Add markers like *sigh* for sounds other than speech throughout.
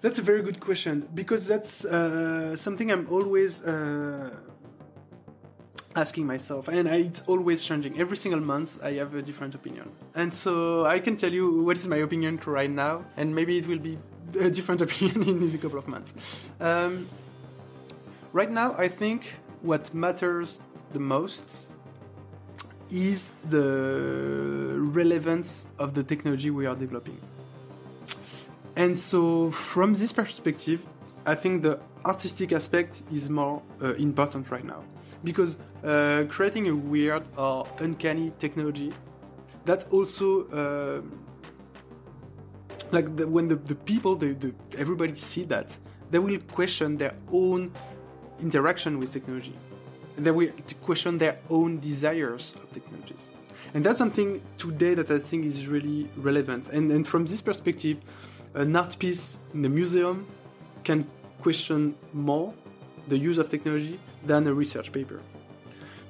That's a very good question because that's uh, something I'm always uh, asking myself, and I, it's always changing. Every single month, I have a different opinion, and so I can tell you what is my opinion right now, and maybe it will be a different *laughs* opinion in a couple of months. Um, right now, I think what matters the most is the relevance of the technology we are developing. And so, from this perspective, I think the artistic aspect is more uh, important right now. Because uh, creating a weird or uncanny technology that's also uh, like the, when the, the people the, the, everybody see that they will question their own interaction with technology. And they will question their own desires of technologies. And that's something today that i think is really relevant. And, and from this perspective an art piece in the museum can question more the use of technology than a research paper.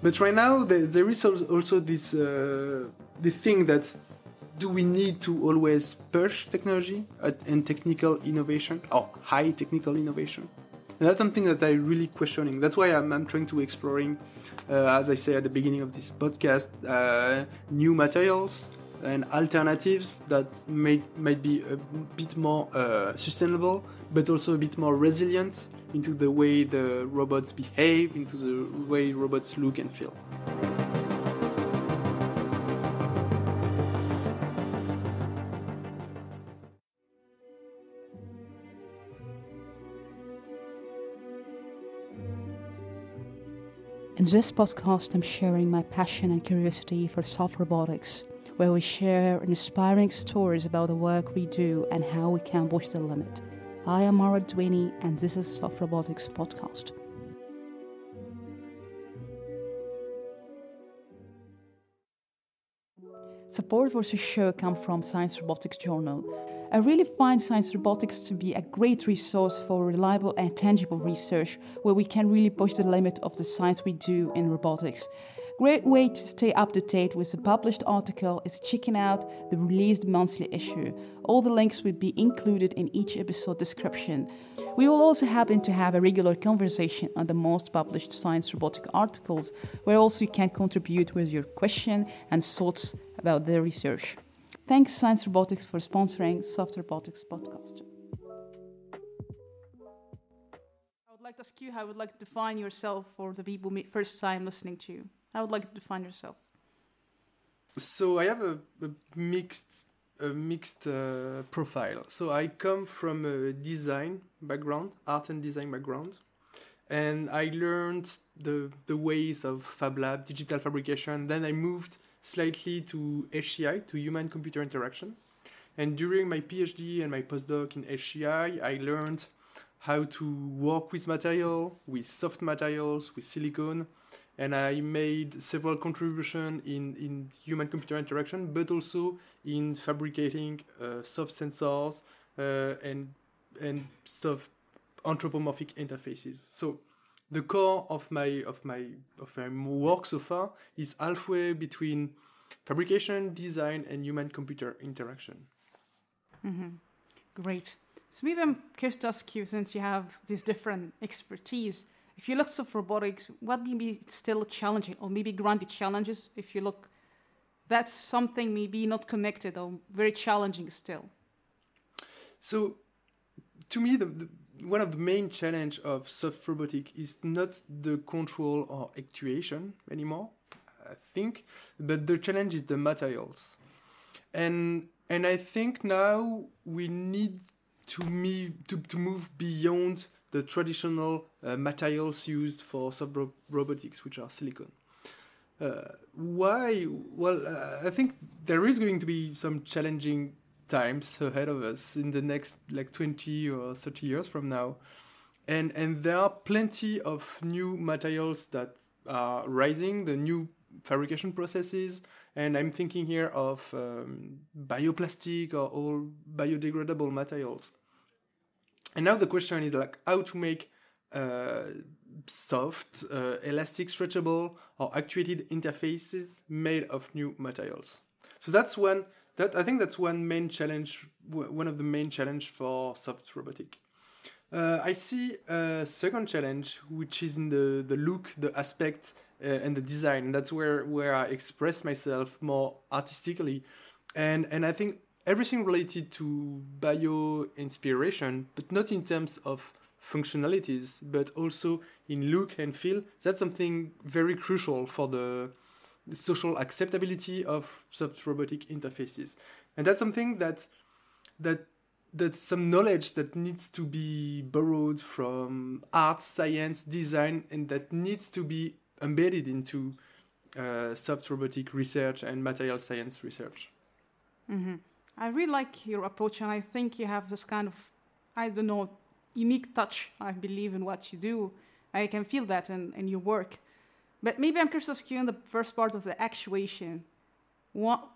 But right now, there is also this uh, the thing that do we need to always push technology and technical innovation or high technical innovation? And that's something that I'm really questioning. That's why I'm, I'm trying to exploring, uh, as I say at the beginning of this podcast, uh, new materials, and alternatives that may, might be a bit more uh, sustainable, but also a bit more resilient into the way the robots behave, into the way robots look and feel. In this podcast, I'm sharing my passion and curiosity for soft robotics where we share inspiring stories about the work we do and how we can push the limit. I am Mara Dwiney, and this is Soft Robotics Podcast. Support for this show comes from Science Robotics Journal. I really find Science Robotics to be a great resource for reliable and tangible research where we can really push the limit of the science we do in robotics. Great way to stay up to date with the published article is checking out the released monthly issue. All the links will be included in each episode description. We will also happen to have a regular conversation on the most published science robotic articles, where also you can contribute with your question and thoughts about the research. Thanks Science Robotics for sponsoring Soft Robotics podcast. I would like to ask you how you would like to define yourself for the people first time listening to you. How would like to define yourself? So I have a, a mixed a mixed uh, profile. So I come from a design background, art and design background, and I learned the the ways of Fab Lab, digital fabrication. Then I moved slightly to HCI, to human computer interaction. And during my PhD and my postdoc in HCI, I learned how to work with material, with soft materials, with silicone, and I made several contributions in, in human computer interaction, but also in fabricating uh, soft sensors uh, and and soft anthropomorphic interfaces. So the core of my of my of my work so far is halfway between fabrication, design, and human computer interaction. Mm-hmm. Great. So maybe I'm curious to ask you, since you have this different expertise, if you look at soft robotics, what maybe still challenging, or maybe granted challenges, if you look, that's something maybe not connected or very challenging still. So, to me, the, the one of the main challenge of soft robotic is not the control or actuation anymore, I think, but the challenge is the materials. And and I think now we need to me to, to move beyond the traditional uh, materials used for soft robotics, which are silicon. Uh, why? Well, uh, I think there is going to be some challenging times ahead of us in the next like 20 or 30 years from now. And, and there are plenty of new materials that are rising, the new fabrication processes. And I'm thinking here of um, bioplastic or all biodegradable materials. And now the question is like how to make uh, soft, uh, elastic, stretchable, or actuated interfaces made of new materials. So that's one. That I think that's one main challenge one of the main challenge for soft robotic. Uh, I see a second challenge, which is in the, the look, the aspect, uh, and the design. That's where, where I express myself more artistically. And, and I think everything related to bio inspiration, but not in terms of functionalities, but also in look and feel, that's something very crucial for the, social acceptability of soft robotic interfaces. And that's something that that that's some knowledge that needs to be borrowed from art, science, design, and that needs to be embedded into uh, soft robotic research and material science research. Mm-hmm. I really like your approach, and I think you have this kind of, I don't know, unique touch, I believe, in what you do. I can feel that in, in your work. But maybe I'm curious to ask you in the first part of the actuation. What,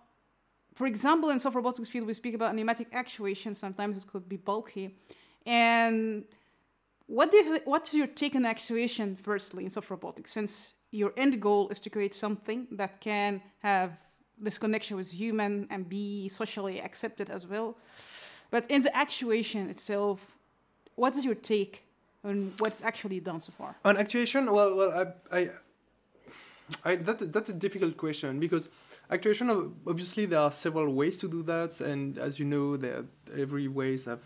for example, in soft robotics field, we speak about pneumatic actuation. Sometimes it could be bulky. And what do you, what's your take on actuation, firstly, in soft robotics? Since your end goal is to create something that can have this connection with human and be socially accepted as well. But in the actuation itself, what's your take on what's actually done so far? On actuation, well, well, I, I, I that, that's a difficult question because actuation, obviously, there are several ways to do that, and as you know, there every ways have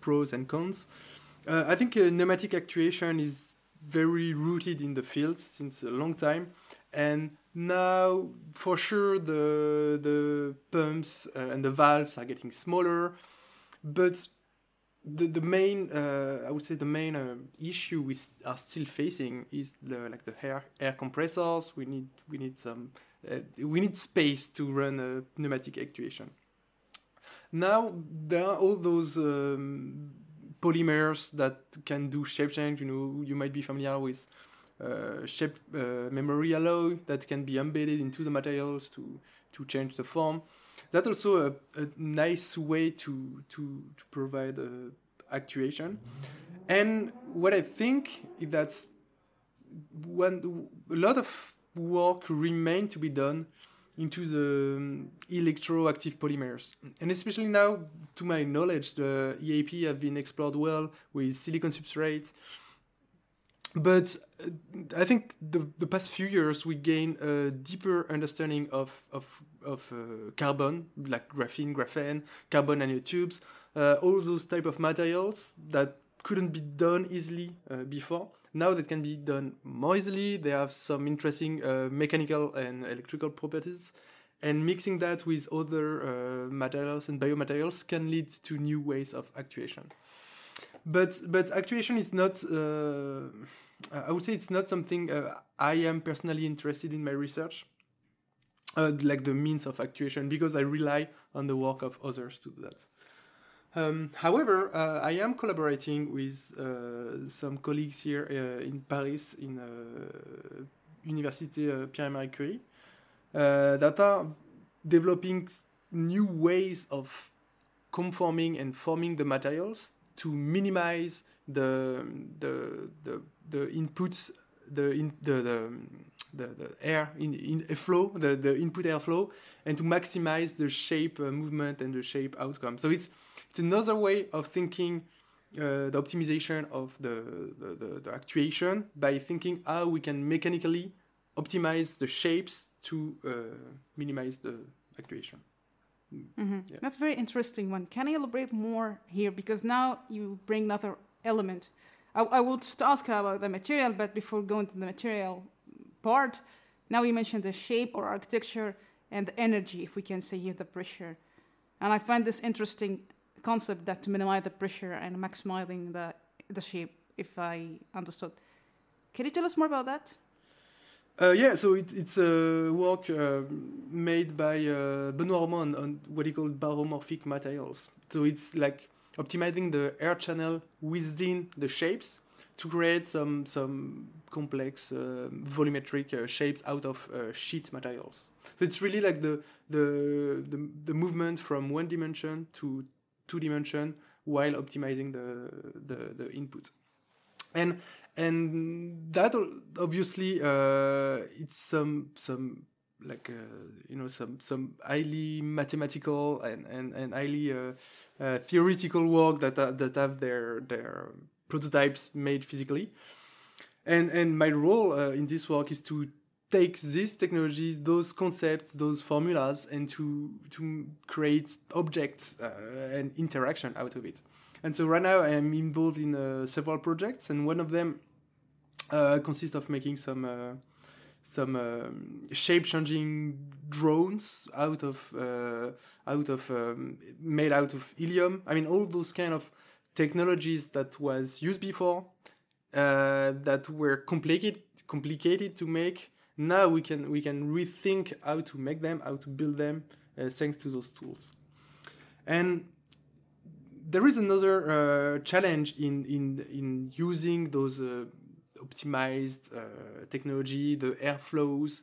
pros and cons. Uh, I think uh, pneumatic actuation is very rooted in the field since a long time, and now for sure the the pumps uh, and the valves are getting smaller, but the the main uh, I would say the main uh, issue we are still facing is the like the air air compressors. We need we need some uh, we need space to run a pneumatic actuation. Now there are all those um, polymers that can do shape change. You know you might be familiar with uh, shape uh, memory alloy that can be embedded into the materials to to change the form that's also a, a nice way to to to provide uh, actuation. And what I think is that when a lot of work remain to be done into the um, electroactive polymers, and especially now, to my knowledge, the EAP have been explored well with silicon substrate. But uh, I think the, the past few years we gain a deeper understanding of of of uh, carbon, like graphene, graphene, carbon nanotubes, uh, all those type of materials that couldn't be done easily uh, before. Now that can be done more easily. They have some interesting uh, mechanical and electrical properties, and mixing that with other uh, materials and biomaterials can lead to new ways of actuation. But but actuation is not. Uh, I would say it's not something I am personally interested in my research uh, like the means of actuation because I rely on the work of others to do that. Um, however, uh, I am collaborating with uh, some colleagues here uh, in Paris in uh, Université uh, Pierre-Marie Curie that are developing new ways of conforming and forming the materials to minimize the the the, the inputs the in, the, the the, the air in, in flow, the, the input airflow, and to maximize the shape uh, movement and the shape outcome. So it's it's another way of thinking uh, the optimization of the, the, the, the, actuation by thinking how we can mechanically optimize the shapes to uh, minimize the actuation. Mm-hmm. Yeah. That's very interesting one. Can I elaborate more here? Because now you bring another element. I, I would to ask about the material, but before going to the material, part. Now you mentioned the shape or architecture and the energy, if we can say here, the pressure. And I find this interesting concept that to minimize the pressure and maximizing the, the shape, if I understood. Can you tell us more about that? Uh, yeah, so it, it's a work uh, made by uh, Benoît Roman on what he called baromorphic materials. So it's like optimizing the air channel within the shapes to create some some complex uh, volumetric uh, shapes out of uh, sheet materials. So it's really like the, the the the movement from one dimension to two dimension while optimizing the the, the input. And and that obviously uh, it's some some like uh, you know some some highly mathematical and and, and highly uh, uh, theoretical work that uh, that have their their prototypes made physically. And and my role uh, in this work is to take this technology those concepts those formulas and to to create objects and interaction out of it. And so right now i am involved in several projects and one of them consists of making some some um, shape-changing drones out of uh, out of um, made out of helium. I mean, all those kind of technologies that was used before uh, that were complicated complicated to make. Now we can we can rethink how to make them, how to build them, uh, thanks to those tools. And there is another uh, challenge in in in using those uh, optimized uh, technology, the airflows.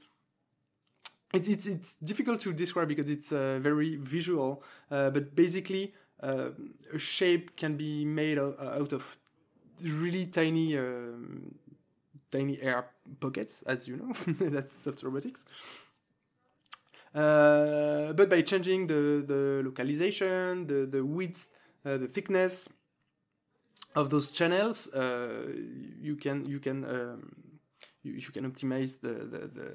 It's, it's, it's difficult to describe because it's uh, very visual, uh, but basically, a shape can be made out of really tiny um, tiny air pockets, as you know. *laughs* That's soft robotics. Uh, but by changing the, the localization, the, the width, uh, the thickness, of those channels, uh, you can you can um, you, you, can optimize the, the, the,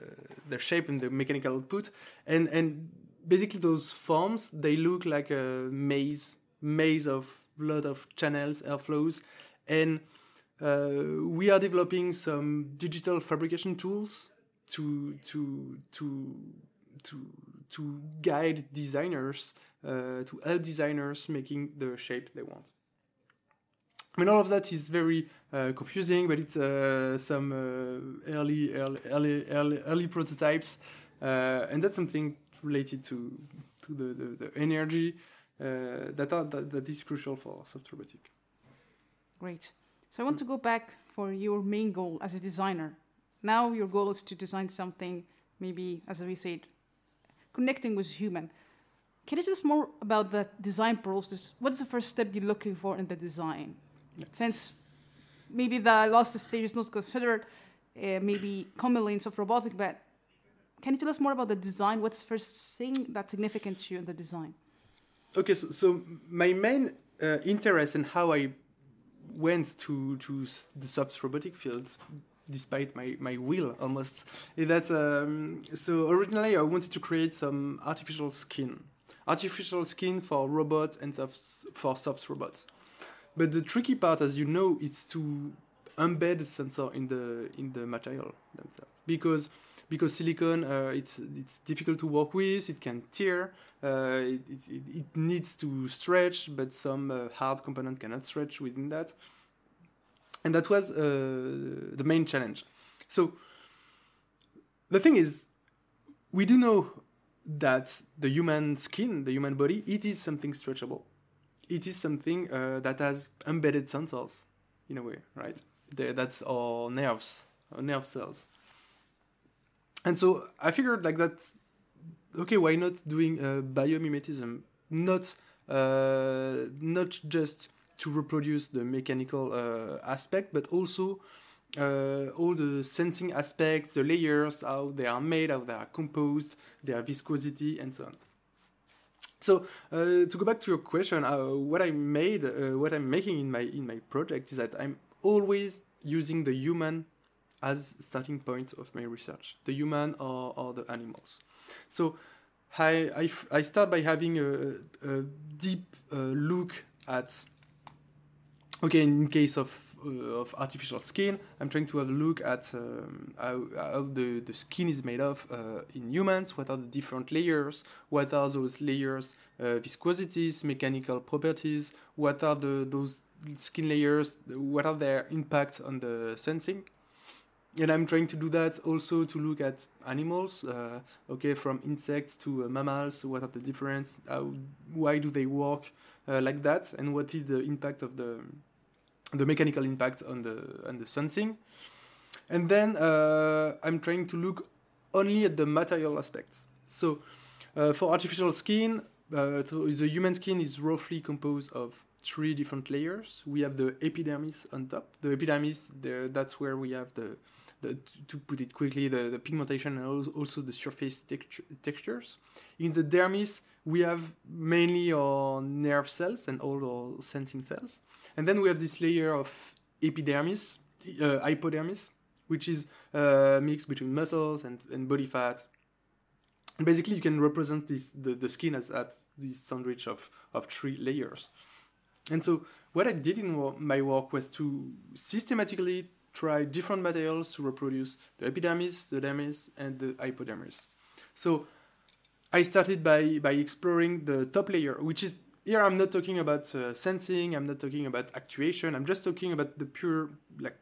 the shape and the mechanical output, and and basically those forms they look like a maze maze of lot of channels airflows, and uh, we are developing some digital fabrication tools to to to to to guide designers uh, to help designers making the shape they want. I mean, all of that is very uh, confusing, but it's uh, some uh, early, early, early, early, prototypes, uh, and that's something related to to the the, the energy uh, that, are, that that is crucial for soft robotic. Great. So I want to go back for your main goal as a designer. Now your goal is to design something, maybe as we said, connecting with human. Can you tell us more about the design process? What's the first step you're looking for in the design? Since maybe the last stage is not considered uh, maybe common lanes of robotic, but can you tell us more about the design? What's the first thing that's significant to you in the design? Okay, so, so my main uh, interest in how I went to, to the soft robotic fields despite my, my will almost is that um, so originally I wanted to create some artificial skin artificial skin for robots and soft, for soft robots but the tricky part, as you know, is to embed sensor in the in the material themselves because because silicon uh, it's it's difficult to work with. It can tear. Uh, it, it, it, needs to stretch, but some uh, hard component cannot stretch within that. And that was uh, the main challenge. So the thing is, we do know that the human skin, the human body, it is something stretchable it is something uh, that has embedded sensors in a way, right? that's our nerves, our nerve cells. And so I figured like that, okay, why not doing uh, biomimetism? Not, uh, not just to reproduce the mechanical uh, aspect, but also uh, all the sensing aspects, the layers, how they are made, how they are composed, their viscosity, and so on. So uh, to go back to your question, uh, what I made, uh, what I'm making in my in my project is that I'm always using the human as starting point of my research, the human or, or the animals. So I, I, start by having a, a deep uh, look at, okay, in case of of artificial skin. I'm trying to have a look at um, how, how the, the skin is made of uh, in humans, what are the different layers, what are those layers, uh, viscosities, mechanical properties, what are the those skin layers, what are their impact on the sensing. And I'm trying to do that also to look at animals, uh, okay, from insects to uh, mammals. What are the difference? Why do they work uh, like that? And what is the impact of the the mechanical impact on the on the sensing. And then uh, I'm trying to look only at the material aspects. So uh, for artificial skin, uh, the human skin is roughly composed of three different layers. We have the epidermis on top. The epidermis, that's where we have the the, to put it quickly, the, the pigmentation and also the surface textu- textures. In the dermis, we have mainly our nerve cells and all our sensing cells. And then we have this layer of epidermis, uh, hypodermis, which is a uh, mix between muscles and, and body fat. And basically, you can represent this the, the skin as, as this sandwich of, of three layers. And so, what I did in my work was to systematically try different materials to reproduce the epidermis, the dermis, and the hypodermis. So, I started by, by exploring the top layer, which is here I'm not talking about uh, sensing, I'm not talking about actuation, I'm just talking about the pure like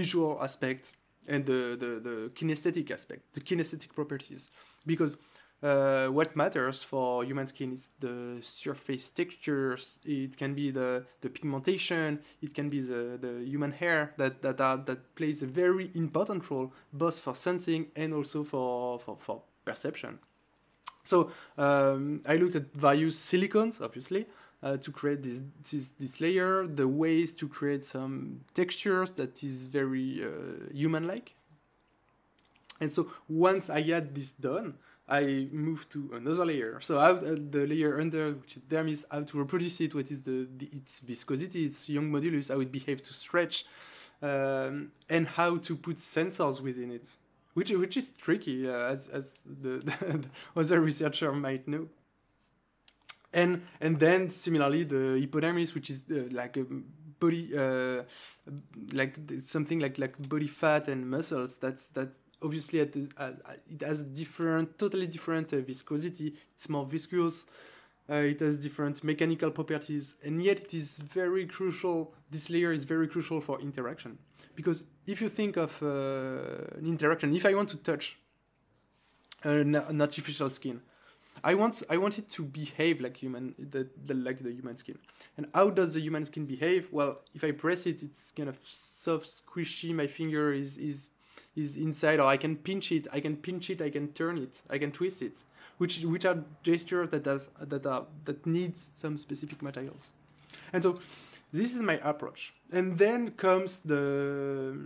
visual aspect and the, the, the kinesthetic aspect, the kinesthetic properties. Because uh, what matters for human skin is the surface textures. It can be the, the pigmentation. It can be the, the human hair that that that plays a very important role both for sensing and also for for, for perception. So um, I looked at various silicones, obviously, uh, to create this, this, this layer. The ways to create some textures that is very uh, human-like. And so once I had this done, I moved to another layer. So how uh, the layer under, which is dermis, how to reproduce it, what is the, the its viscosity, its Young modulus, how it behaves to stretch, um, and how to put sensors within it, which which is tricky, uh, as as the, *laughs* the other researcher might know. And and then similarly the hypodermis, which is uh, like a body, uh, like something like like body fat and muscles. That's that obviously it has different, totally different uh, viscosity. It's more viscous. Uh, it has different mechanical properties, and yet it is very crucial. This layer is very crucial for interaction because if you think of uh, an interaction, if I want to touch an, artificial skin, I want I want it to behave like human, the, the, like the human skin. And how does the human skin behave? Well, if I press it, it's kind of soft, squishy. My finger is is is inside, or I can pinch it, I can pinch it, I can turn it, I can twist it, which which are gestures that does that are that needs some specific materials, and so this is my approach, and then comes the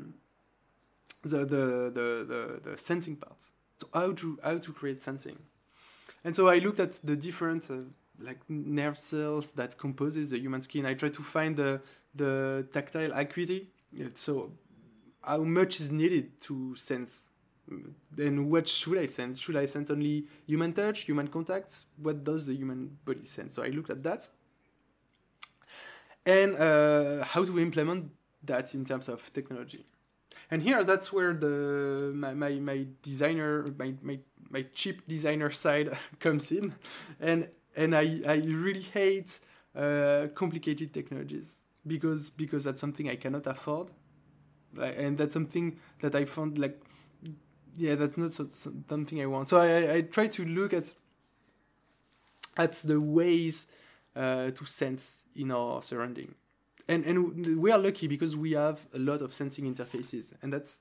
the the the the, the sensing part. So how to how to create sensing, and so I looked at the different. Uh, like nerve cells that composes the human skin. I try to find the the tactile acuity. So how much is needed to sense then what should I sense? Should I sense only human touch, human contact? What does the human body sense? So I looked at that. And uh, how we implement that in terms of technology. And here, that's where the my, my, my designer, my, my, my chip designer side *laughs* comes in. And, and I, I really hate uh, complicated technologies because, because that's something I cannot afford and that's something that I found like yeah that's not so, something I want. So I, I try to look at at the ways uh, to sense in our surrounding, and and we are lucky because we have a lot of sensing interfaces, and that's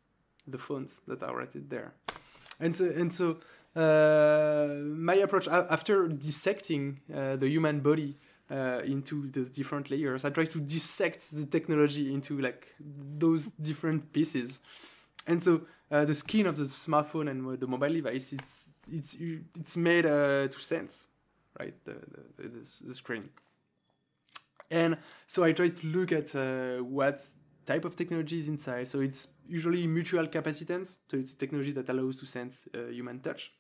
the phones that are right there, and so and so. Uh, my approach after dissecting uh, the human body uh, into those different layers. I try to dissect the technology into like those different pieces, and so uh, the skin of the smartphone and the mobile device it's it's it's made uh, to sense, right? The the, the the, screen. And so I try to look at uh, what type of technology is inside. So it's usually mutual capacitance. So it's a technology that allows to sense uh, human touch.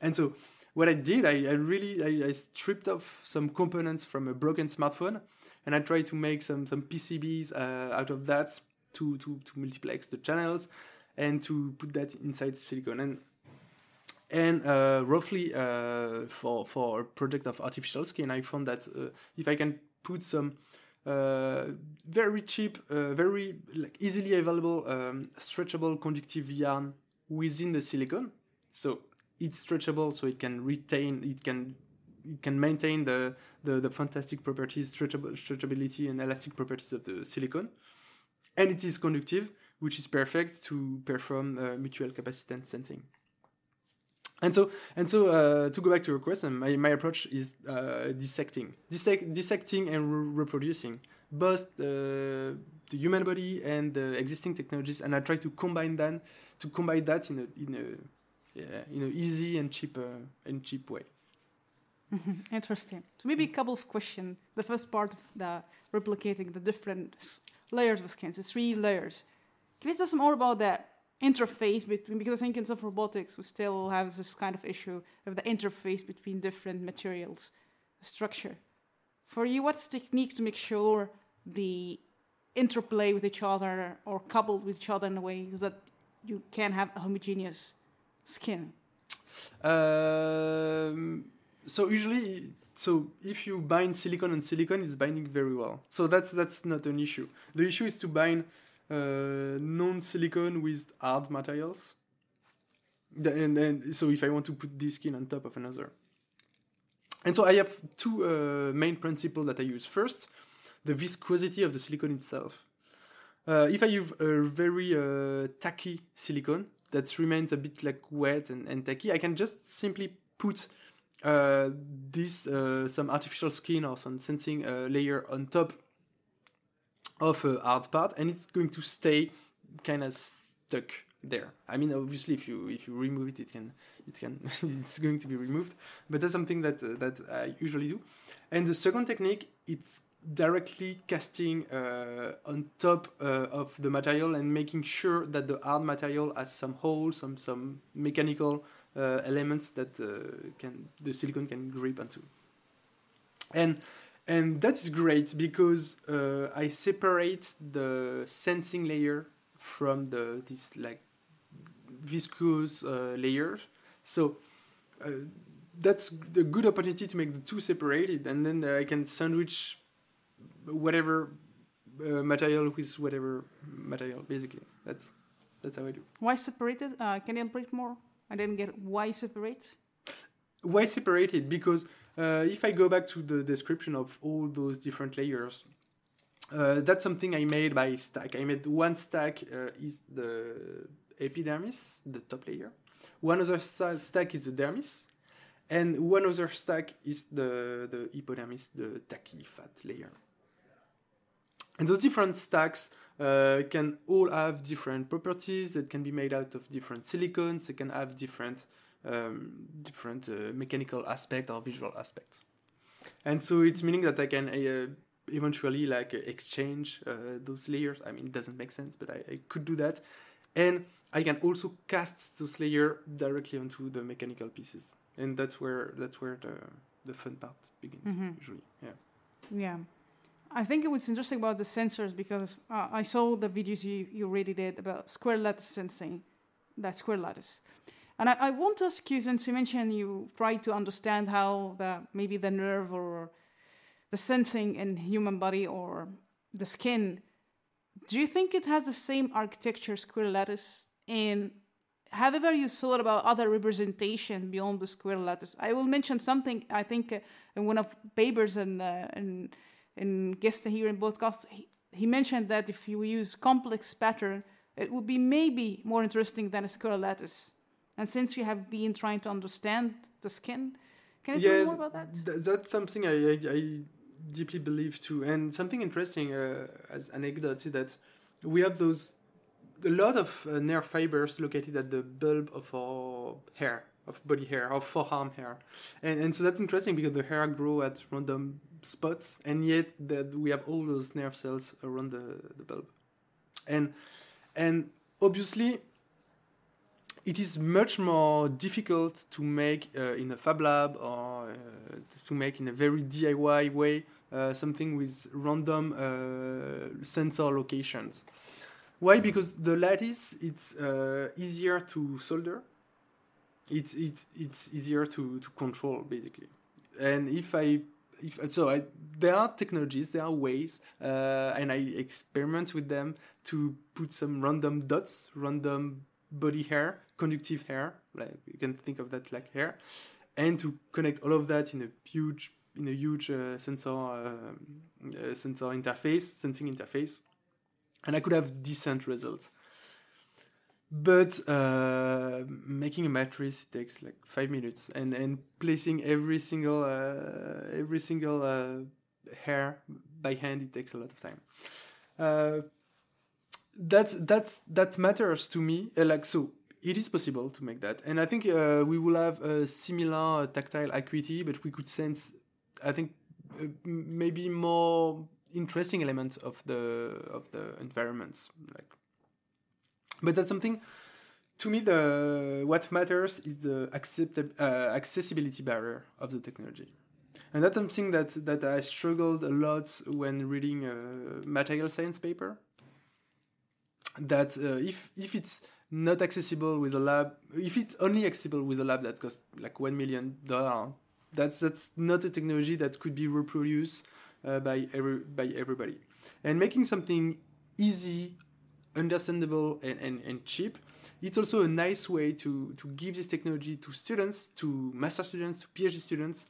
And so what I did, I, I really I, I, stripped off some components from a broken smartphone, and I tried to make some some PCBs uh, out of that to, to to multiplex the channels, and to put that inside silicon. And and uh, roughly uh, for for a project of artificial skin, I found that uh, if I can put some uh, very cheap, uh, very like, easily available um, stretchable conductive yarn within the silicon, so it's stretchable, so it can retain, it can it can maintain the, the, the fantastic properties, stretchable, stretchability and elastic properties of the silicon. And it is conductive, which is perfect to perform uh, mutual capacitance sensing. And so, and so, uh, to go back to your question, my, my approach is uh, dissecting, Dissect, dissecting and re- reproducing both the, human body and the existing technologies, and I try to combine that, to combine that in a in a yeah, in an easy and cheap uh, and cheap way. *laughs* Interesting. So maybe a couple of questions. The first part of the replicating the different layers of skins, the three layers. Can you tell us more about that interface between? Because I think in some robotics we still have this kind of issue of the interface between different materials, structure. For you, what's technique to make sure the interplay with each other or coupled with each other in a way so that you can have a homogeneous skin? Um, so usually so if you bind silicon on silicon it's binding very well so that's that's not an issue the issue is to bind uh, non-silicon with hard materials. And then so if i want to put this skin on top of another. And so i have two uh, main principles that i use. First the viscosity of the silicon itself. Uh, if i use a very uh, tacky silicon that remains a bit like wet and, and tacky i can just simply put uh, this uh, some artificial skin or some sensing layer on top of a hard part, and it's going to stay kind of stuck there. I mean, obviously, if you if you remove it, it can it can *laughs* it's going to be removed. But that's something that uh, that I usually do. And the second technique, it's directly casting uh, on top uh, of the material and making sure that the hard material has some holes, some some mechanical uh, elements that uh, can the silicon can grip onto. And and that is great because uh, I separate the sensing layer from the this like viscous layer. So that's the good opportunity to make the two separated, and then I can sandwich whatever uh, material with whatever material. Basically, that's that's how I do. Why separated? Uh, can you elaborate more? I didn't get why separate. Why separated? Because uh, if I go back to the description of all those different layers, uh, that's something I made by stack. I made one stack uh, is the epidermis, the top layer. One other st- stack is the dermis, and one other stack is the the hypodermis, the tacky fat layer. And those different stacks uh, can all have different properties that can be made out of different silicons. They can have different um, different uh, mechanical aspect or visual aspects. And so it's meaning that I can uh, eventually like exchange uh, those layers. I mean, it doesn't make sense, but I, I, could do that. And I can also cast those layer directly onto the mechanical pieces. And that's where that's where the the fun part begins mm-hmm. usually. Yeah. Yeah. I think it was interesting about the sensors because uh, I saw the videos you, you already did about square lattice sensing, that square lattice. And I, I want to ask you, since you mentioned you try to understand how the maybe the nerve or the sensing in human body or the skin, do you think it has the same architecture, square lattice? And have ever you thought about other representation beyond the square lattice? I will mention something I think uh, in one of papers and uh, and guest here in podcast, he, he mentioned that if you use complex pattern, it would be maybe more interesting than a square lattice. And since you have been trying to understand the skin, can you yes, tell me more about that? Th- that's something I, I, I, deeply believe too. And something interesting uh, as anecdote is that we have those a lot of uh, nerve fibers located at the bulb of our hair, of body hair, of forearm hair, and and so that's interesting because the hair grow at random spots, and yet that we have all those nerve cells around the, the bulb. And, and obviously, it is much more difficult to make uh, in a fab lab or uh, to make in a very DIY way uh, something with random uh, sensor locations. Why? Because the lattice it's uh, easier to solder. It's it's it's easier to to control basically. And if I if, so I, there are technologies, there are ways, uh, and I experiment with them to put some random dots, random body hair, conductive hair, like you can think of that like hair, and to connect all of that in a huge in a huge uh, sensor uh, uh sensor interface, sensing interface, and I could have decent results. but uh, making a matrix takes like five minutes, and and placing every single uh, every single uh, hair by hand it takes a lot of time. That's that's that matters to me. Like so, it is possible to make that, and I think uh, we will have a similar tactile acuity, but we could sense, I think, maybe more interesting elements of the of the environments like. But that's something to me the what matters is the accept, uh, accessibility barrier of the technology. And that's something that that i struggled a lot when reading a material science paper. That uh, if if it's not accessible with a lab. If it's only accessible with a lab that costs like 1 million dollar that's that's not a technology that could be reproduced uh, by every by everybody. And making something easy understandable and, and, and cheap it's also a nice way to, to give this technology to students to master students to phd students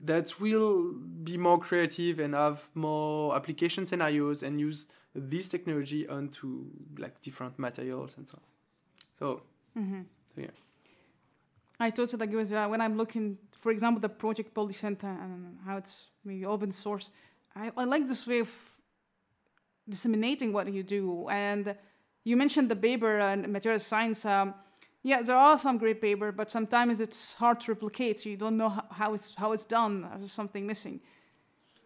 that will be more creative and have more application scenarios and use this technology onto like different materials and so on so mm-hmm. so yeah I totally agree with you. When I'm looking, for example, the project Polysense and how it's maybe open source, I, I like this way of disseminating what you do. And you mentioned the paper and material science. Um, yeah, there are some great paper, but sometimes it's hard to replicate. So you don't know how it's how it's done. There's something missing.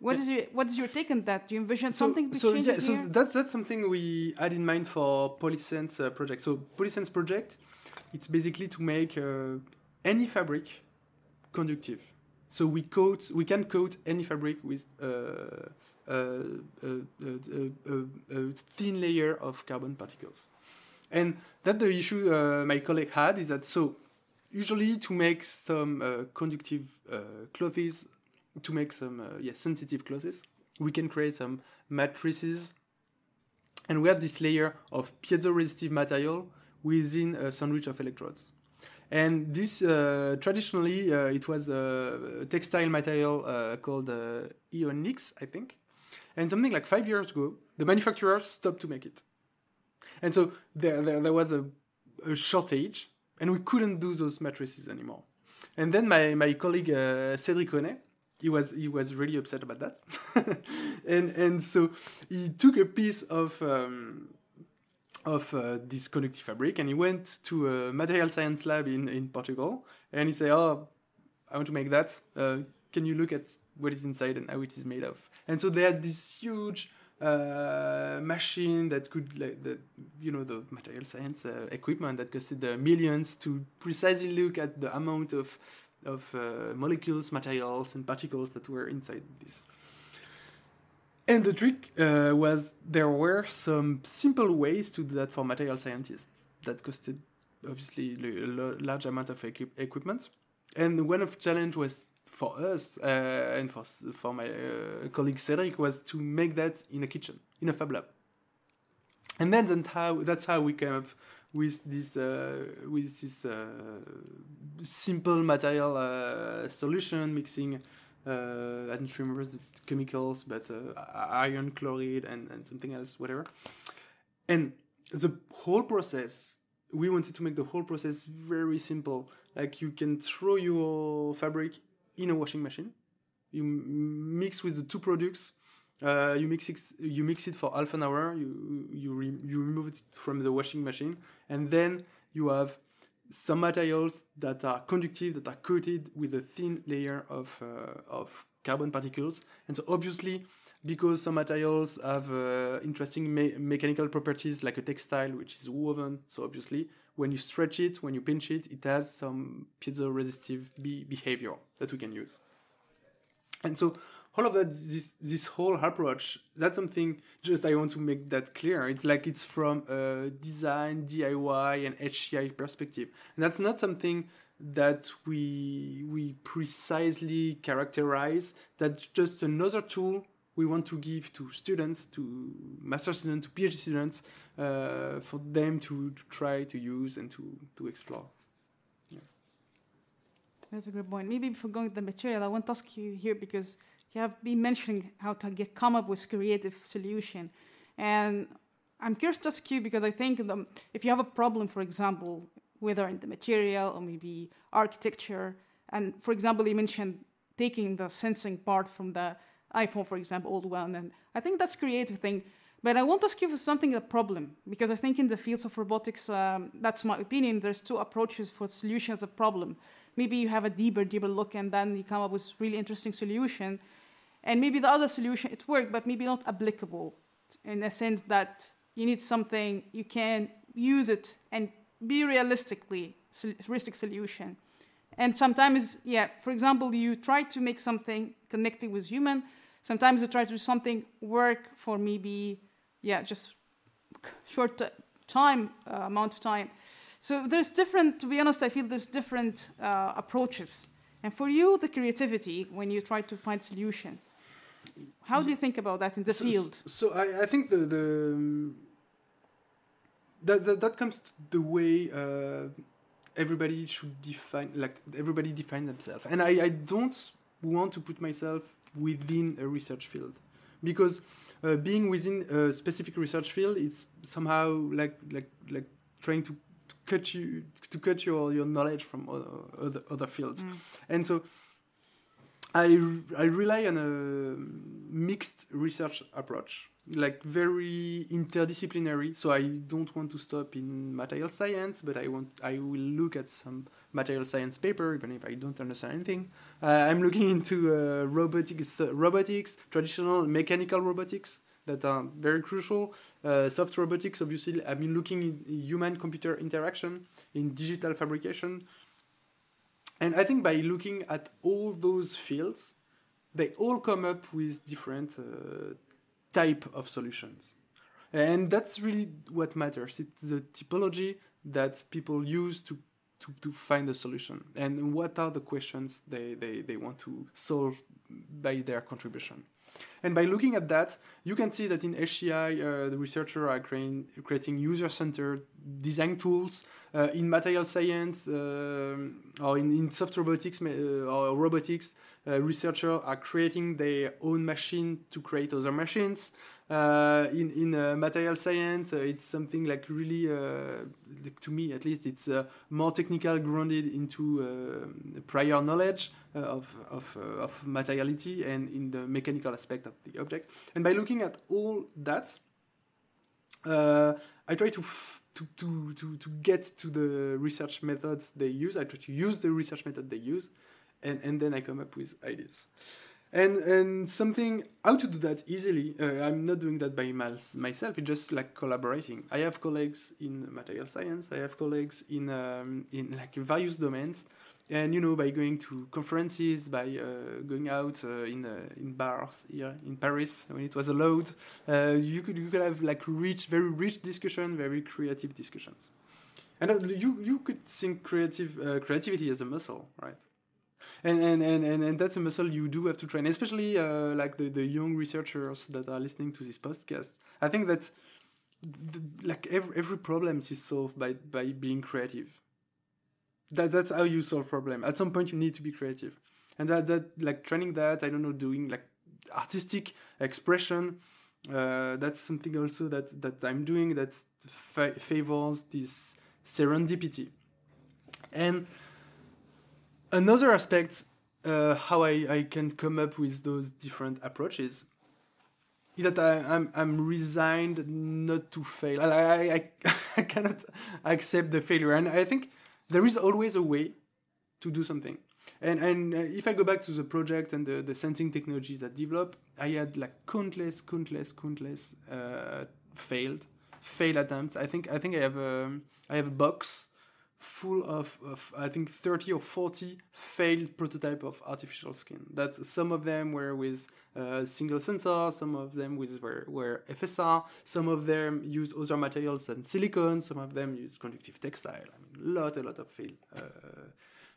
What is your what is your take on that? Do you envision so, something so yeah, so that's that's something we had in mind for Polysense uh, project. So Polysense project, it's basically to make uh, any fabric conductive. So we coat, we can coat any fabric with a, a, a, thin layer of carbon particles. And that the issue uh, my colleague had is that so usually to make some uh, conductive uh, clothes, to make some uh, yeah, sensitive clothes, we can create some matrices, and we have this layer of piezoresistive material within a sandwich of electrodes. And this uh, traditionally uh, it was a textile material uh, called uh, Eeonyx, I think. And something like five years ago, the manufacturers stopped to make it. And so there, there, there was a, a, shortage, and we couldn't do those matrices anymore. And then my, my colleague uh, Cédric René, he was he was really upset about that, *laughs* and and so he took a piece of um, of uh, this conductive fabric and he went to a material science lab in, in Portugal and he said, Oh, I want to make that. Uh, can you look at what is inside and how it is made of? And so they had this huge uh, machine that could, like, the, you know, the material science uh, equipment that costed uh, millions to precisely look at the amount of, of uh, molecules, materials, and particles that were inside this. And the trick uh, was there were some simple ways to do that for material scientists that costed obviously a large amount of equi- equipment. And one of the challenge was for us uh, and for for my uh, colleague Cedric was to make that in a kitchen in a fab lab. And then that's how that's how we came up with this uh, with this uh, simple material uh, solution mixing I don't remember the chemicals, but iron chloride and, and something else, whatever. And the whole process, we wanted to make the whole process very simple. Like you can throw your fabric in a washing machine, you mix with the two products, uh, you mix it, you mix it for half an hour. You you re- you remove it from the washing machine, and then you have some materials that are conductive, that are coated with a thin layer of, uh, of carbon particles. And so obviously, because some materials have uh, interesting me mechanical properties like a textile, which is woven, so obviously when you stretch it, when you pinch it, it has some piezo-resistive be behavior that we can use. And so all of that this this whole approach that's something just i want to make that clear. It's like it's from a design diy and hci perspective. And that's not something that we we precisely characterize. That's just another tool we want to give to students to master students to phd students uh, for them to, to try to use and to to explore. That's a good point. Maybe before going to the material i want to ask you here because you have been mentioning how to get come up with creative solution and I'm curious to ask you because I think the, if you have a problem, for example, whether in the material or maybe architecture, and for example, you mentioned taking the sensing part from the iPhone, for example, old one, and I think that's creative thing. But I want to ask you for something a problem because I think in the fields of robotics, um, that's my opinion. There's two approaches for solutions of problem. Maybe you have a deeper, deeper look, and then you come up with really interesting solution. And maybe the other solution it worked, but maybe not applicable in a sense that you need something you can use it and be realistically realistic solution. And sometimes, yeah, for example, you try to make something connected with human. Sometimes you try to do something work for maybe, yeah, just short time uh, amount of time. So there's different. To be honest, I feel there's different uh, approaches. And for you, the creativity when you try to find solution. How do you think about that in the so, field? So I, I think the the um, that, that that comes to the way uh, everybody should define like everybody define themselves, and I, I don't want to put myself within a research field because uh, being within a specific research field is somehow like like like trying to cut you to cut your, your knowledge from other other, fields, mm. and so I, I rely on a mixed research approach, like very interdisciplinary. So I don't want to stop in material science, but I want I will look at some material science paper, even if I don't understand anything. Uh, I'm looking into uh, robotics, uh, robotics, traditional mechanical robotics that are very crucial. Uh, soft robotics, obviously, I've been looking in human-computer interaction, in digital fabrication. And I think by looking at all those fields, they all come up with different uh, type of solutions. And that's really what matters. It's the typology that people use to, to, to find a solution and what are the questions they, they, they want to solve by their contribution. And by looking at that, you can see that in HCI, uh, the researchers are creating, creating user-centered design tools. Uh, in material science uh, or in, in soft robotics uh, or robotics, uh, researchers are creating their own machine to create other machines. Uh, in in uh, material science, uh, it's something like really, like to me at least, it's more technical, grounded into prior knowledge of of of materiality and in the mechanical aspect of the object. And by looking at all that, I try to. to, to, to, to get to the research methods they use. I try to use the research method they use, and, and then I come up with ideas and and something how to do that easily uh, i'm not doing that by myself it's just like collaborating. I have colleagues in material science i have colleagues in um, in like various domains. And you know by going to conferences by uh, going out uh, in uh, in bars here in paris when it was allowed uh, you could you could have like rich very rich discussion very creative discussions. And uh, you you could think creative creativity as a muscle right and, and, and, and, and that's a muscle you do have to train, especially uh, like the, the young researchers that are listening to this podcast. I think that like every, every problem is solved by, by being creative. That, that's how you solve problem. At some point, you need to be creative, and that that like training that I don't know doing like artistic expression. Uh, that's something also that that I'm doing that fa- favors this serendipity, and another aspect uh, how I, I can come up with those different approaches is that I, am I'm, I'm resigned not to fail. I, I, *laughs* I cannot accept the failure. And I think there is always a way to do something. And, and uh, if I go back to the project and the, the sensing technologies that develop, I had like countless, countless, countless uh, failed, failed attempts. I think I think I have a I have a box full of, of, I think 30 or 40 failed prototype of artificial skin. That some of them were with uh, single sensor, some of them with were, were FSR, some of them used other materials than silicone, some of them used conductive textile. I mean, lot, a lot of failed uh,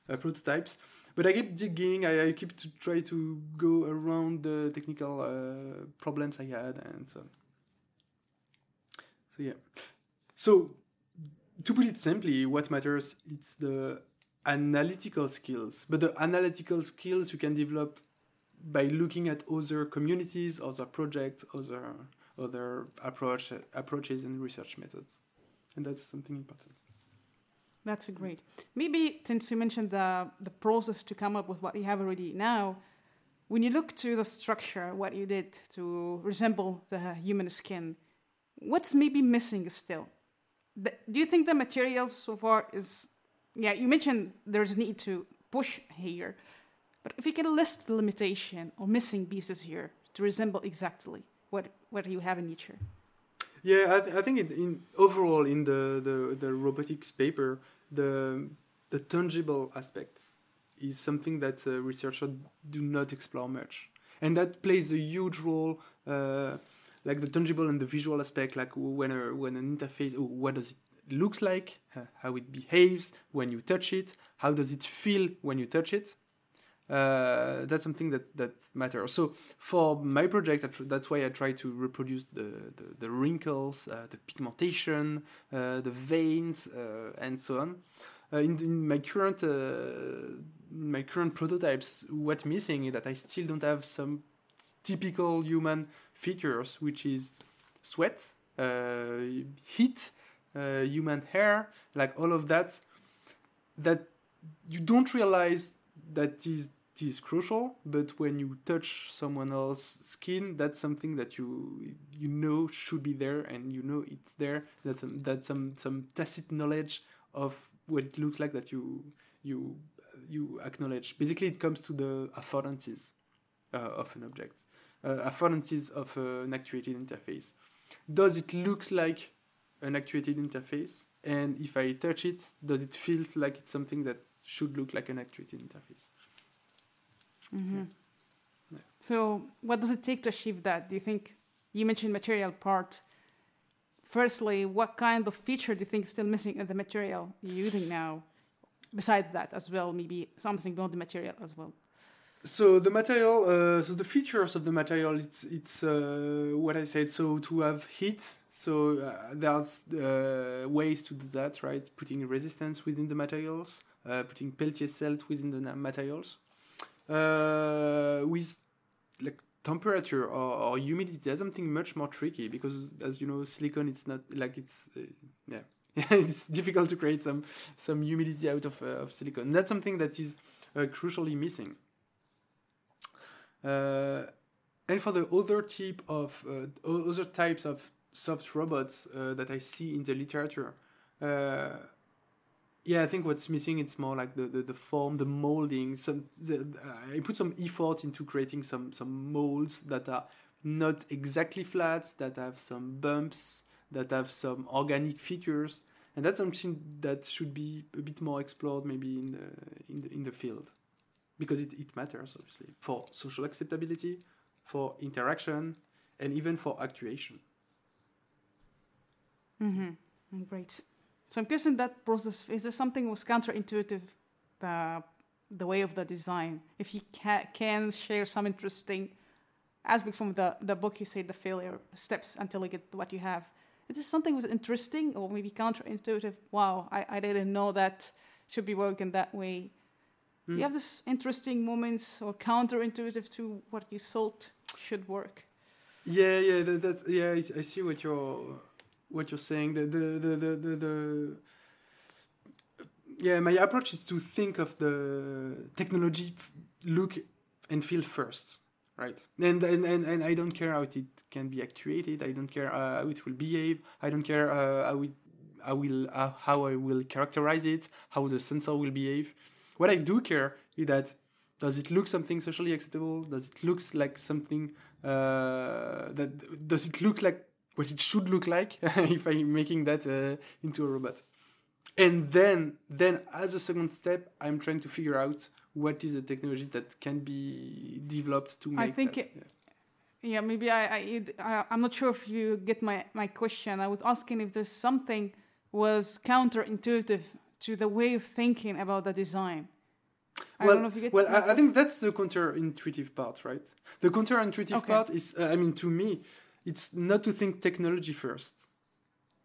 uh, prototypes. But I keep digging. I, I, keep to try to go around the technical uh, problems I had, and so. So yeah. So to put it simply, what matters it's the analytical skills. But the analytical skills you can develop by looking at other communities, other projects, other other approach approaches and research methods, and that's something important. That's a great. Maybe since you mentioned the the process to come up with what you have already now, when you look to the structure, what you did to resemble the human skin, what's maybe missing still? The, do you think the materials so far is? Yeah, you mentioned there's need to push here, but if you can list the limitation or missing pieces here to resemble exactly what what you have in nature. Yeah, I, th- I think in, in, overall in the, the, the robotics paper, the the tangible aspects is something that uh, researchers do not explore much, and that plays a huge role. Uh, like the tangible and the visual aspect, like when a, when an interface, what does it looks like, how it behaves when you touch it, how does it feel when you touch it, uh, that's something that that matters. So for my project, that's why I try to reproduce the the, the wrinkles, uh, the pigmentation, uh, the veins, uh, and so on. Uh, in, in, my current uh, my current prototypes, what's missing is that I still don't have some typical human features, which is sweat, heat, human hair, like all of that. That you don't realize that is is crucial, but when you touch someone else's skin, that's something that you you know should be there, and you know it's there. That's some that's some some tacit knowledge of what it looks like that you you you acknowledge. Basically, it comes to the affordances uh, of an object, uh, affordances of uh, an actuated interface. Does it look like an actuated interface? And if I touch it, does it feel like it's something that should look like an actuated interface? Mm-hmm. Yeah. So, what does it take to achieve that? Do you think you mentioned material part? Firstly, what kind of feature do you think is still missing in the material you're using now? Besides that, as well, maybe something beyond the material as well. So the material, uh, so the features of the material, it's it's uh, what I said. So to have heat, so uh, there's uh, ways to do that, right? Putting resistance within the materials, uh, putting Peltier cells within the materials uh, with like temperature or, or, humidity that's something much more tricky because as you know silicon it's not like it's yeah *laughs* it's difficult to create some some humidity out of, of silicon that's something that is crucially missing and for the other type of uh, other types of soft robots that I see in the literature yeah, I think what's missing it's more like the, the, the form, the molding. Some the, uh, I put some effort into creating some some molds that are not exactly flat, that have some bumps, that have some organic features, and that's something that should be a bit more explored maybe in the in the, in the field, because it, it matters obviously for social acceptability, for interaction, and even for actuation. Mm-hmm. Great. So I'm guessing that process is there something was counterintuitive, the the way of the design. If you ca- can share some interesting aspect from the the book, you say the failure steps until you get what you have. Is this something was interesting or maybe counterintuitive? Wow, I, I didn't know that should be working that way. Mm. You have this interesting moments or counterintuitive to what you thought should work. Yeah, yeah, that, that yeah, I, I see what you're what you're saying. The, the, the, the, the, the yeah, my approach is to think of the technology look and feel first, right? And and, and, and I don't care how it can be actuated. I don't care uh, how it will behave. I don't care uh, how it, I will uh, how I will characterize it, how the sensor will behave. What I do care is that does it look something socially acceptable? Does it looks like something uh, that does it look like what it should look like *laughs* if I'm making that uh, into a robot. And then, then as a second step, I'm trying to figure out what is the technology that can be developed to make. I think. That, it, yeah. yeah. maybe I, I, I, I'm not sure if you get my, my question. I was asking if there's something was counterintuitive to the way of thinking about the design. I well, well I, I, think that's the counterintuitive part, right? The counterintuitive okay. part is, uh, I mean, to me, it's not to think technology first,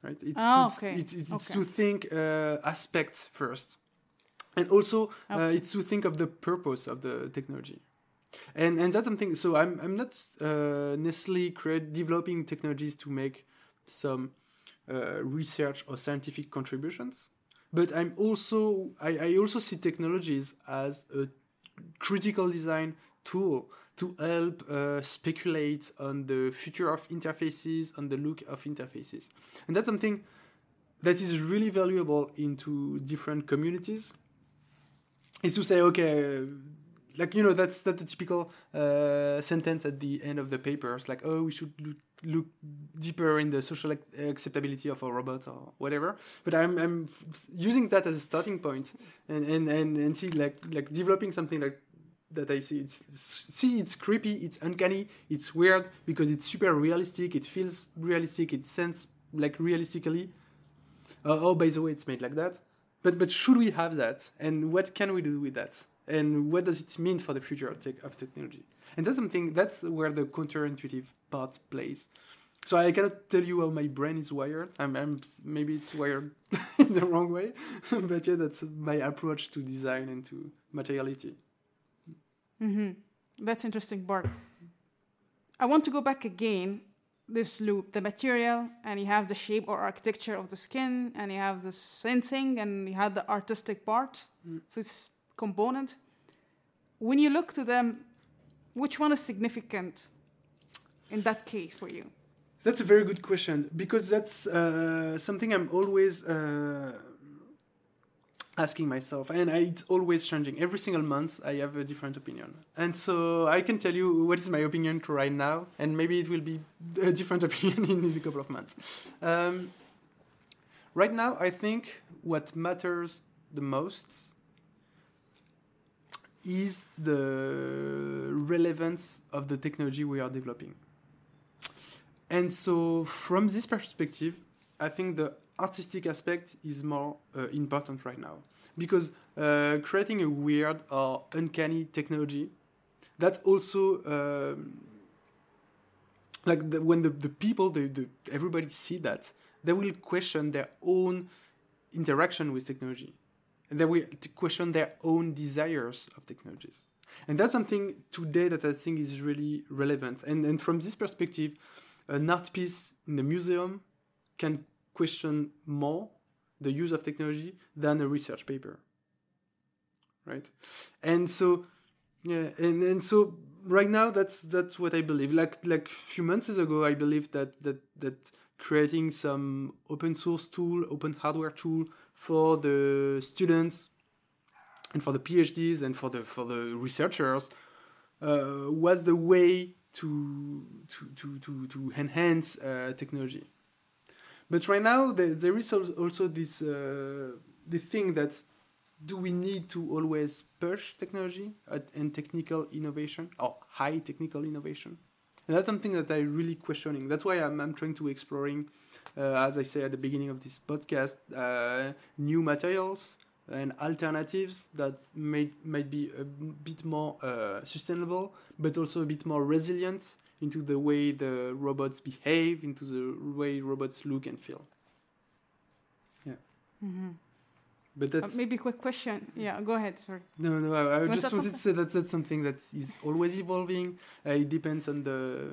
right? It's oh, to, okay. It's, it's, okay. to think uh, aspect first, and also uh, uh, it's to think of the purpose of the technology. and and that's something. So I'm I'm not uh, necessarily create, developing technologies to make some uh, research or scientific contributions, but I'm also I, I also see technologies as a critical design tool to help uh, speculate on the future of interfaces, on the look of interfaces, and that's something that is really valuable into different communities. Is to say, okay, like you know, that's that's the typical uh, sentence at the end of the papers, like, oh, we should look, deeper in the social acceptability of a robot or whatever. But I'm I'm using that as a starting point, and and and, and see like like developing something like that I see. It's see, it's creepy, it's uncanny, it's weird because it's super realistic. It feels realistic. It sounds like realistically. Uh, oh, by the way, it's made like that. But but should we have that? And what can we do with that? And what does it mean for the future of technology? And that's something that's where the counterintuitive plays. So I cannot tell you how my brain is wired. I'm, I'm maybe it's wired *laughs* in the wrong way, *laughs* but yeah, that's my approach to design and to materiality. Mm-hmm. That's interesting, Bart. I want to go back again. This loop, the material, and you have the shape or architecture of the skin, and you have the sensing, and you have the artistic part. Mm. So it's component. When you look to them, which one is significant in that case for you? That's a very good question because that's uh, something I'm always uh, asking myself, and I, it's always changing. Every single month, I have a different opinion, and so I can tell you what is my opinion right now, and maybe it will be a different *laughs* opinion in, a couple of months. Um, right now, I think what matters the most is the relevance of the technology we are developing. And so, from this perspective, I think the artistic aspect is more uh, important right now. Because uh, creating a weird or uncanny technology that's also um, like the, when the, the people the, the everybody see that they will question their own interaction with technology. And they will question their own desires of technologies. And that's something today that i think is really relevant. And, and from this perspective an art piece in the museum can question more the use of technology than a research paper right? And so yeah and, and so right now that's that's what i believe. Like like a few months ago i believe that that that creating some open source tool open hardware tool for the students and for the phds and for the for the researchers uh, was the way to to to to, enhance uh, technology but right now, there, there is also this uh, the thing that do we need to always push technology and technical innovation or high technical innovation? And that's something that I'm really questioning. That's why I'm, I'm trying to exploring, uh, as I say at the beginning of this podcast, uh, new materials and alternatives that may, might be a bit more uh, sustainable, but also a bit more resilient into the way the robots behave, into the way robots look and feel. Yeah. Mm-hmm. But Uh, that's maybe a quick question. Yeah, go ahead. Sorry. no, no. I, I just wanted to say that that's something that is always evolving. Uh, it depends on the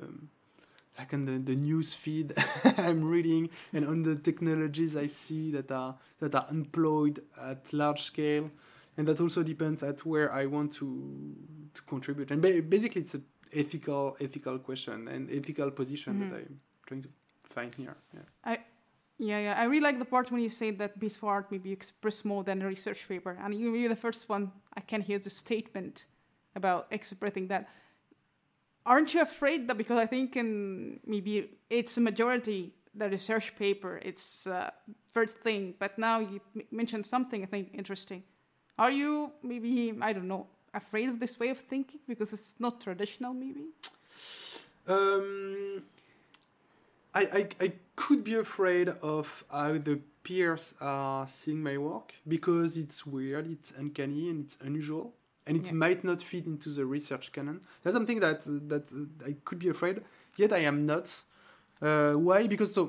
like on the, the news feed *laughs* I'm reading and on the technologies I see that are that are employed at large scale, and that also depends at where I want to to contribute. And ba- basically, it's an ethical ethical question and ethical position Mhm. that I'm trying to find here. Yeah. Yeah, yeah. I really like the part when you say that piece of art maybe express more than a research paper. And you, you're the first one I can hear the statement about expressing that. Aren't you afraid that because I think in maybe it's a majority the research paper, it's uh, first thing, but now you mentioned something I think interesting. Are you maybe I don't know afraid of this way of thinking because it's not traditional maybe? Um, I, I, I could be afraid of how the peers are seeing my work because it's weird, it's uncanny, and it's unusual, and it Yeah. might not fit into the research canon. That's something that that uh, I could be afraid. Yet I am not. Uh, why? Because so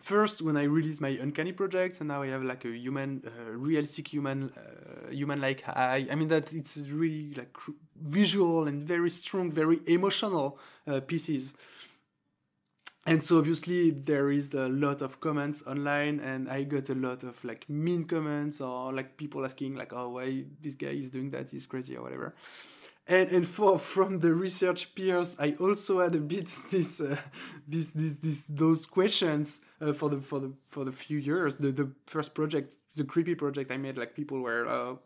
first when I released my Uncanny project, and now I have like a human, uh, realistic human, uh, human-like eye. I mean that it's really like cr- visual and very strong, very emotional uh, pieces. And so obviously there is a lot of comments online, and I got a lot of like mean comments or like people asking like, "Oh, why this guy is doing that? He's crazy or whatever." and and for from the research peers, I also had a bit *laughs* this uh, this, this, this those questions uh, for the for the for the few years. The the first project, the creepy project I made, like people were. Uh,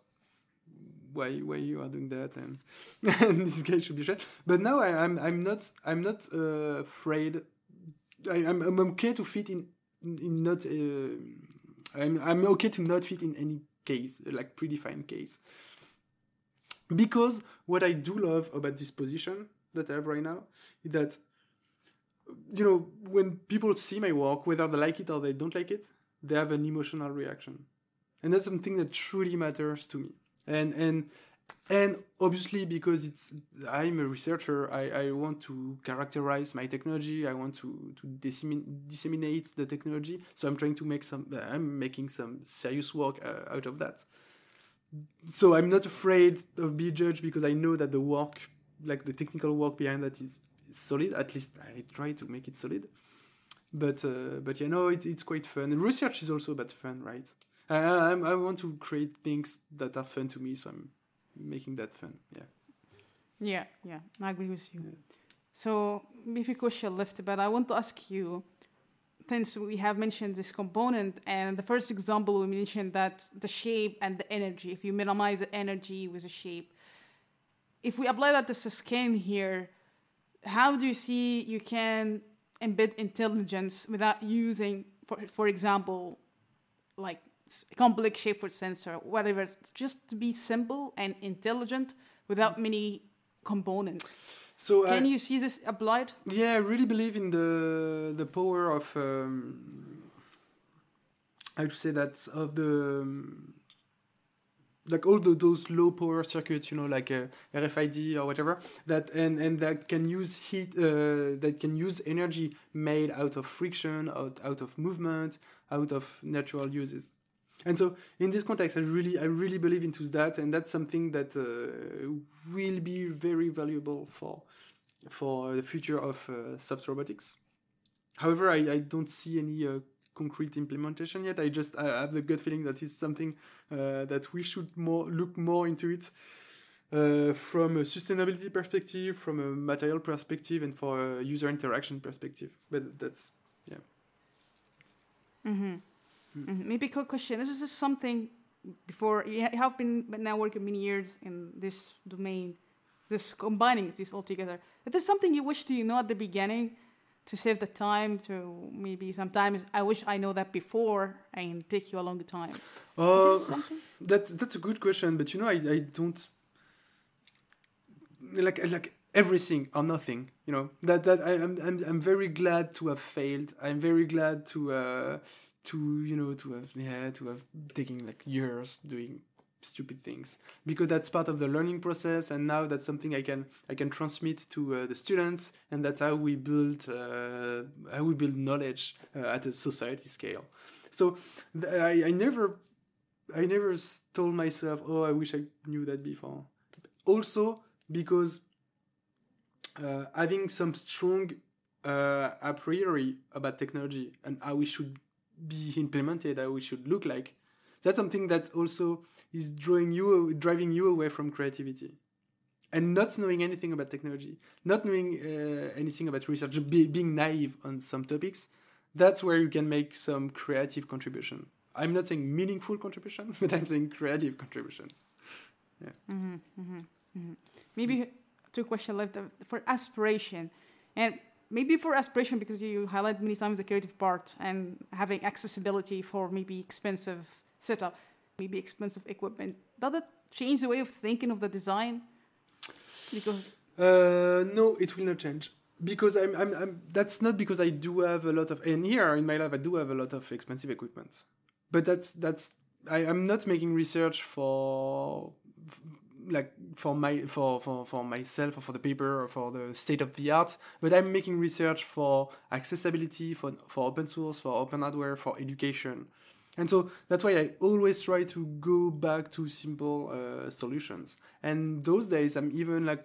why why you are doing that and, *laughs* and this guy should be shot but now I, I'm, I'm not i'm not uh, afraid I, am I'm, I'm okay to fit in in not uh, I'm, I'm okay to not fit in any case like predefined case because what I do love about this position that I have right now is that you know when people see my work, whether they like it or they don't like it, they have an emotional reaction, and that's something that truly matters to me. And and and obviously because it's I'm a researcher, I, I want to characterize my technology. I want to to disseminate, disseminate the technology. So I'm trying to make some. I'm making some serious work uh, out of that so I'm not afraid of being judged because I know that the work, like the technical work behind that, is, solid. At least I try to make it solid. But uh, but you know, it, it's quite fun. Research is also about fun, right? I, I, I want to create things that are fun to me, so I'm making that fun. Yeah. Yeah, yeah, I agree with you. Yeah. So maybe question left, but I want to ask you since we have mentioned this component and the first example we mentioned that the shape and the energy if you minimize the energy with a shape if we apply that to the skin here how do you see you can embed intelligence without using for, for example like complex shape for sensor whatever just to be simple and intelligent without many components so can uh, you see this applied? Yeah, I really believe in the the power of um, I would say that of the um, like all the, those low power circuits, you know, like uh, RFID or whatever, that and and that can use heat, uh, that can use energy made out of friction, out out of movement, out of natural uses. And so in this context, I really, I really believe into that, and that's something that uh, will be very valuable for for the future of uh, soft robotics. However, I, I don't see any uh, concrete implementation yet. I just I have the gut feeling that it's something uh, that we should more look more into it. Uh, from a sustainability perspective, from a material perspective, and for a user interaction perspective. But that's yeah. Mm-hmm. Mm-hmm. Maybe a quick question. This is just something before you have been now working many years in this domain, this combining this all together. Is there something you wish to you know at the beginning to save the time to maybe sometimes I wish I know that before and take you a long time? Uh, that's that's a good question, but you know I, I don't like like everything or nothing. You know that that I, am I'm I'm very glad to have failed. I'm very glad to. Uh, to you know to have yeah to have taking like years doing stupid things. Because that's part of the learning process and now that's something i can i can transmit to uh, the students and that's how we build uh, how we build knowledge uh, at a society scale. So th- I, I never i never told myself oh i wish i knew that before. Also because uh, having some strong uh, a priori about technology and how we should be implemented, how it should look like. That's something that also is drawing you, driving you away from creativity, and not knowing anything about technology, not knowing uh, anything about research, be, being naive on some topics. That's where you can make some creative contribution. I'm not saying meaningful contribution, *laughs* but I'm saying creative contributions. Yeah. Mm-hmm, mm-hmm, mm-hmm. Maybe two questions left for aspiration, and maybe for aspiration because you highlight many times the creative part and having accessibility for maybe expensive setup maybe expensive equipment. Does it change the way of thinking of the design? Because uh, no it will not change. Because I'm, I'm, I'm that's not because i do have a lot of and here in my lab i do have a lot of expensive equipment. But that's that's I, i'm not making research for like for my for, for for myself or for the paper or for the state of the art but i'm making research for accessibility for for open source for open hardware for education. And so that's why i always try to go back to simple uh, solutions. And those days i'm even like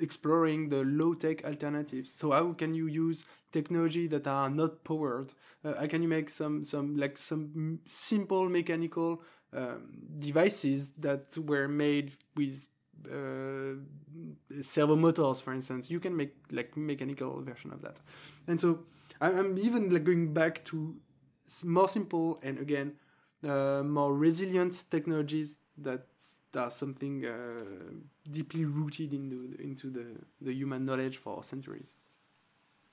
exploring the low tech alternatives. So how can you use technology that are not powered? Uh, how can you make some some like some simple mechanical um, devices that were made with uh, servo motors, for instance. You can make like mechanical version of that, and so I'm even like going back to more simple and again uh, more resilient technologies that are something uh, deeply rooted into into the the human knowledge for centuries.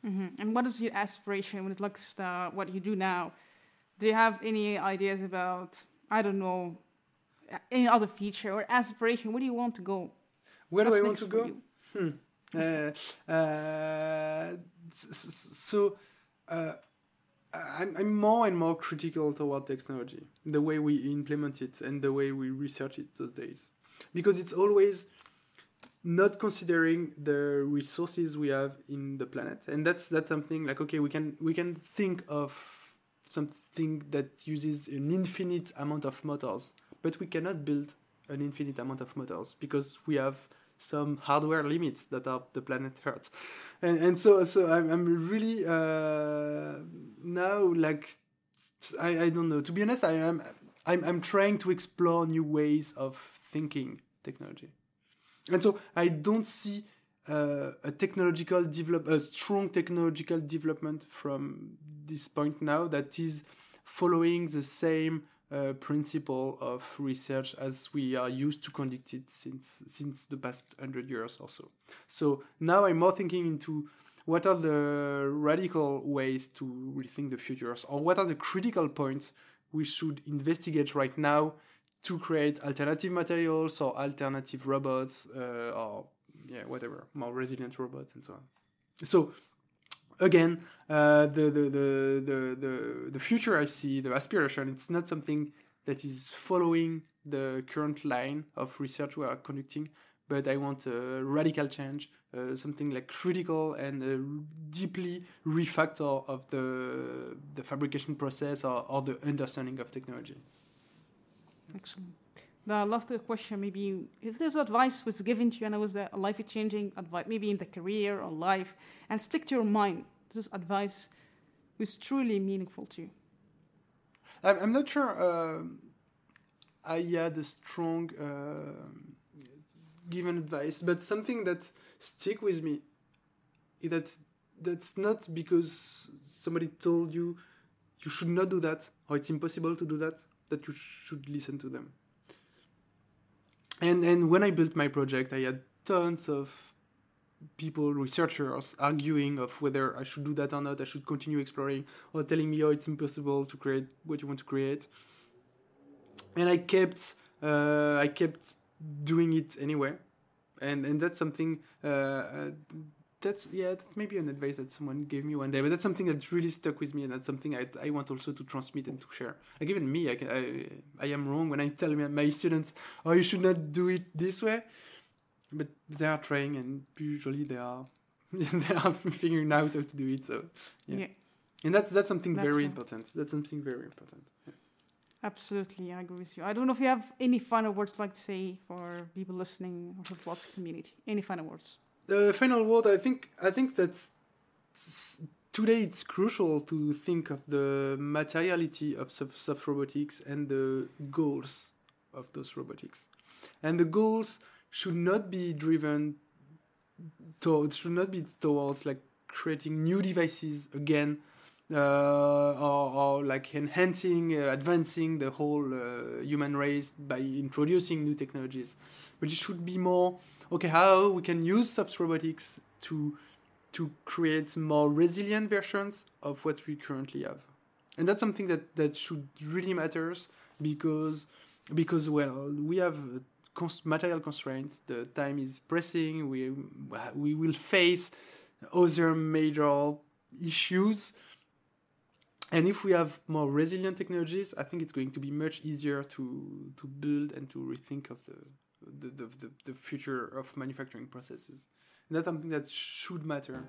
Mm-hmm. And what is your aspiration when it looks to what you do now? Do you have any ideas about I don't know, any other feature or aspiration? Where do you want to go? Where What's do I want to go? Hmm. Uh, uh, so uh, I'm, I'm more and more critical toward technology, the way we implement it and the way we research it those days, because it's always not considering the resources we have in the planet, and that's that's something like okay, we can we can think of something that uses an infinite amount of motors, but we cannot build an infinite amount of motors because we have some hardware limits that are the planet Earth, and and so so I'm I'm really uh, now like I I don't know. To be honest I am I'm I'm trying to explore new ways of thinking technology, and so I don't see uh, a technological develop a strong technological development from this point now that is following the same uh, principle of research as we are used to conduct it since since the past hundred years or so. So now I'm more thinking into what are the radical ways to rethink the futures, or what are the critical points we should investigate right now to create alternative materials or alternative robots uh, or yeah, whatever, more resilient robots and so on. So again, uh, the, the, the, the, the, future I see, the aspiration, it's not something that is following the current line of research we are conducting, but I want a radical change, uh, something like critical and deeply refactor of the, the fabrication process or, or the understanding of technology. Excellent. The question. Maybe if there's advice was given to you and it was a life-changing advice, maybe in the career or life, and stick to your mind. This advice was truly meaningful to you. I'm not sure. Uh, I had a strong uh, given advice, but something that stick with me is that that's not because somebody told you you should not do that or it's impossible to do that that you should listen to them and and when I built my project, I had tons of people, researchers, arguing of whether I should do that or not. I should continue exploring, or telling me, "Oh, it's impossible to create what you want to create." And I kept, uh, I kept doing it anyway, and and that's something uh, uh that's yeah that's maybe an advice that someone gave me one day but that's something that's really stuck with me and that's something i, I want also to transmit and to share like even me i can i, I am wrong when i tell my students oh you should not do it this way but they are trying and usually they are *laughs* they are figuring out how to do it so yeah, yeah. and that's that's something that's very a... important that's something very important yeah. Absolutely, I agree with you. I don't know if you have any final words like to say for people listening or for the community. Any final words? The final word, I think, I think that today it's crucial to think of the materiality of soft, soft robotics and the goals of those robotics, and the goals should not be driven towards should not be towards like creating new devices again uh, or, or, like enhancing, uh, advancing the whole uh, human race by introducing new technologies. But it should be more okay, how we can use soft robotics to to create more resilient versions of what we currently have. And that's something that, that should really matters because because well we have material constraints. The time is pressing. We we will face other major issues. And if we have more resilient technologies, I think it's going to be much easier to to build and to rethink of the the, the, the, the future of manufacturing processes. And that's something that should matter.